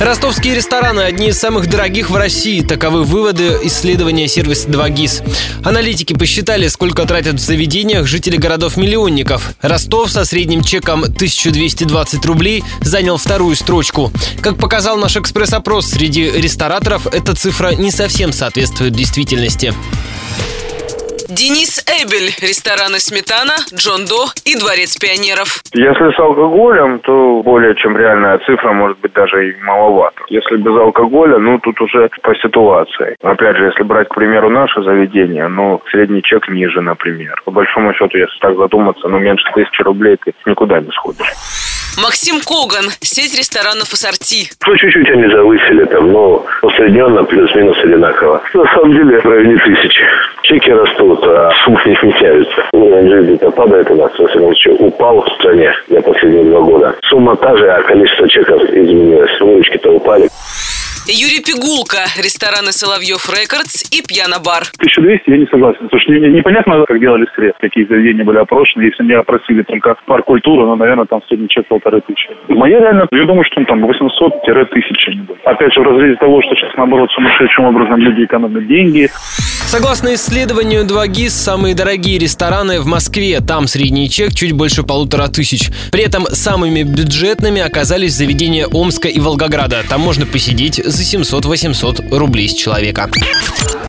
Ростовские рестораны – одни из самых дорогих в России. Таковы выводы исследования сервиса 2GIS. Аналитики посчитали, сколько тратят в заведениях жители городов-миллионников. Ростов со средним чеком 1220 рублей занял вторую строчку. Как показал наш экспресс-опрос, среди рестораторов эта цифра не совсем соответствует действительности. Денис Эбель, рестораны «Сметана», «Джон До» и «Дворец пионеров». Если с алкоголем, то более чем реальная цифра может быть даже и маловато. Если без алкоголя, ну тут уже по ситуации. Опять же, если брать, к примеру, наше заведение, ну средний чек ниже, например. По большому счету, если так задуматься, ну меньше тысячи рублей ты никуда не сходишь. Максим Коган, сеть ресторанов «Ассорти». Ну, чуть-чуть они завысили там, но усредненно плюс-минус одинаково. На самом деле, в районе тысячи. Чеки растут, а суммы не смещаются. Уровень жизни-то падает у нас, в всяком случае, упал в стране за последние два года. Сумма та же, а количество чеков изменилось. Выручки-то упали. Юрий Пигулка, рестораны Соловьев Рекордс и Пьяно-бар. 1200 я не согласен, потому что непонятно, как делали срез, какие заведения были опрошены. Если меня опросили только парк культуры, ну, наверное, там средний чек полторы тысячи. Моя реально, я думаю, что там 800-1000 Опять же, в разрезе того, что сейчас, наоборот, сумасшедшим образом люди экономят деньги. Согласно исследованию 2GIS, самые дорогие рестораны в Москве. Там средний чек чуть больше полутора тысяч. При этом самыми бюджетными оказались заведения Омска и Волгограда. Там можно посидеть за 700-800 рублей с человека.